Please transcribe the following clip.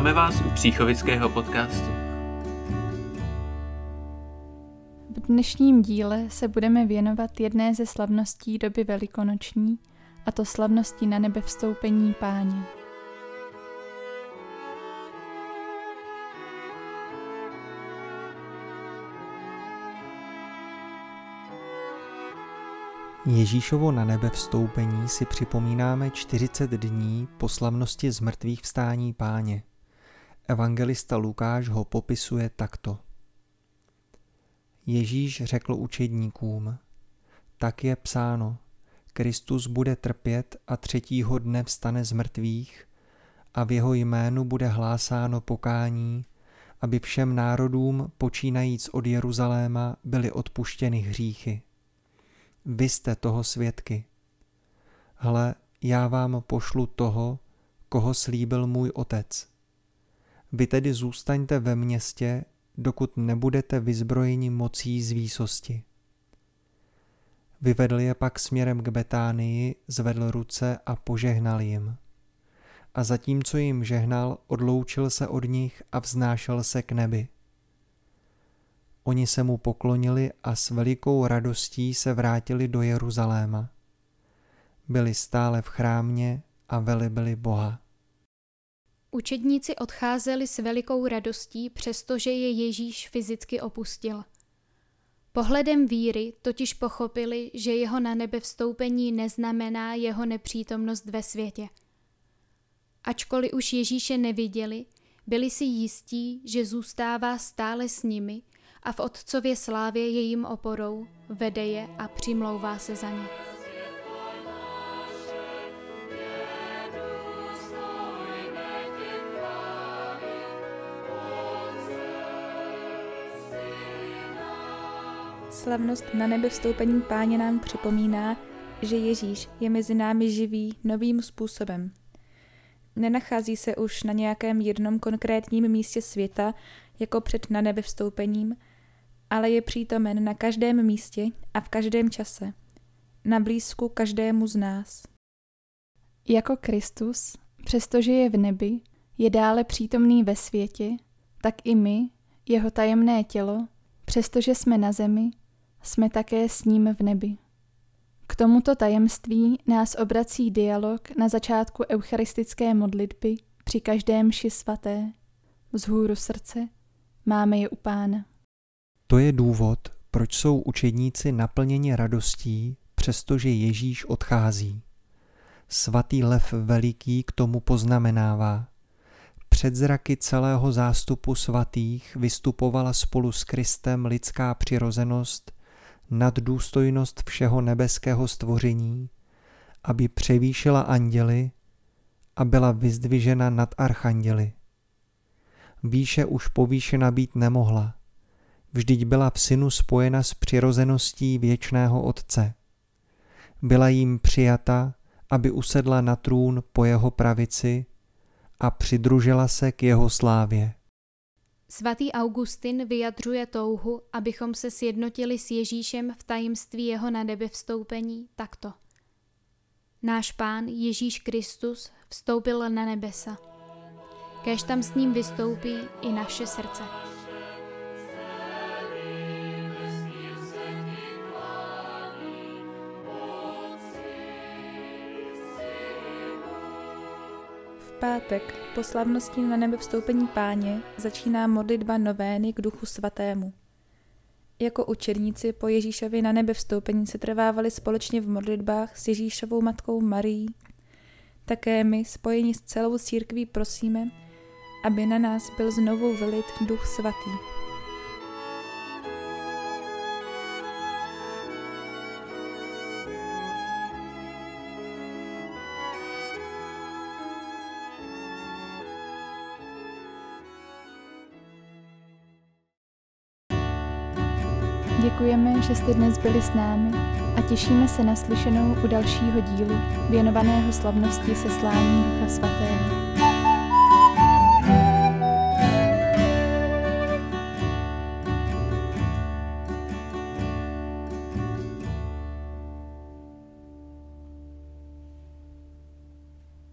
Vítáme vás u Příchovického podcastu. V dnešním díle se budeme věnovat jedné ze slavností doby velikonoční, a to slavnosti na nebe vstoupení páně. Ježíšovo na nebe vstoupení si připomínáme 40 dní po slavnosti zmrtvých vstání páně. Evangelista Lukáš ho popisuje takto. Ježíš řekl učedníkům, tak je psáno, Kristus bude trpět a třetího dne vstane z mrtvých a v jeho jménu bude hlásáno pokání, aby všem národům počínajíc od Jeruzaléma byly odpuštěny hříchy. Vy jste toho svědky. Hle, já vám pošlu toho, koho slíbil můj otec. Vy tedy zůstaňte ve městě, dokud nebudete vyzbrojeni mocí z výsosti. Vyvedl je pak směrem k Betánii, zvedl ruce a požehnal jim. A zatímco jim žehnal, odloučil se od nich a vznášel se k nebi. Oni se mu poklonili a s velikou radostí se vrátili do Jeruzaléma. Byli stále v chrámě a velebili Boha. Učedníci odcházeli s velikou radostí, přestože je Ježíš fyzicky opustil. Pohledem víry totiž pochopili, že jeho na nebe vstoupení neznamená jeho nepřítomnost ve světě. Ačkoliv už Ježíše neviděli, byli si jistí, že zůstává stále s nimi a v Otcově slávě je jim oporou, vede je a přimlouvá se za ně. Slavnost na nebe vstoupení páně nám připomíná, že Ježíš je mezi námi živý novým způsobem. Nenachází se už na nějakém jednom konkrétním místě světa, jako před na nebe vstoupením, ale je přítomen na každém místě a v každém čase, na blízku každému z nás. Jako Kristus, přestože je v nebi, je dále přítomný ve světě, tak i my, jeho tajemné tělo, přestože jsme na zemi, jsme také s ním v nebi. K tomuto tajemství nás obrací dialog na začátku eucharistické modlitby při každém ši svaté. Vzhůru srdce máme je u pána. To je důvod, proč jsou učedníci naplněni radostí, přestože Ježíš odchází. Svatý Lev Veliký k tomu poznamenává. Před zraky celého zástupu svatých vystupovala spolu s Kristem lidská přirozenost nad důstojnost všeho nebeského stvoření, aby převýšila anděly a byla vyzdvižena nad archanděly. Výše už povýšena být nemohla – vždyť byla v synu spojena s přirozeností věčného Otce. Byla jim přijata, aby usedla na trůn po jeho pravici a přidružila se k jeho slávě. Svatý Augustin vyjadřuje touhu, abychom se sjednotili s Ježíšem v tajemství jeho na nebe vstoupení takto. Náš pán Ježíš Kristus vstoupil na nebesa. Kéž tam s ním vystoupí i naše srdce. Pátek po slavnosti na nebe vstoupení páně začíná modlitba novény k duchu svatému. Jako učedníci po Ježíšovi na nebe vstoupení se trvávali společně v modlitbách s Ježíšovou matkou Marií. Také my, spojení s celou církví, prosíme, aby na nás byl znovu vylit duch svatý. Děkujeme, že jste dnes byli s námi a těšíme se na slyšenou u dalšího dílu věnovaného slavnosti seslání Ducha Svatého.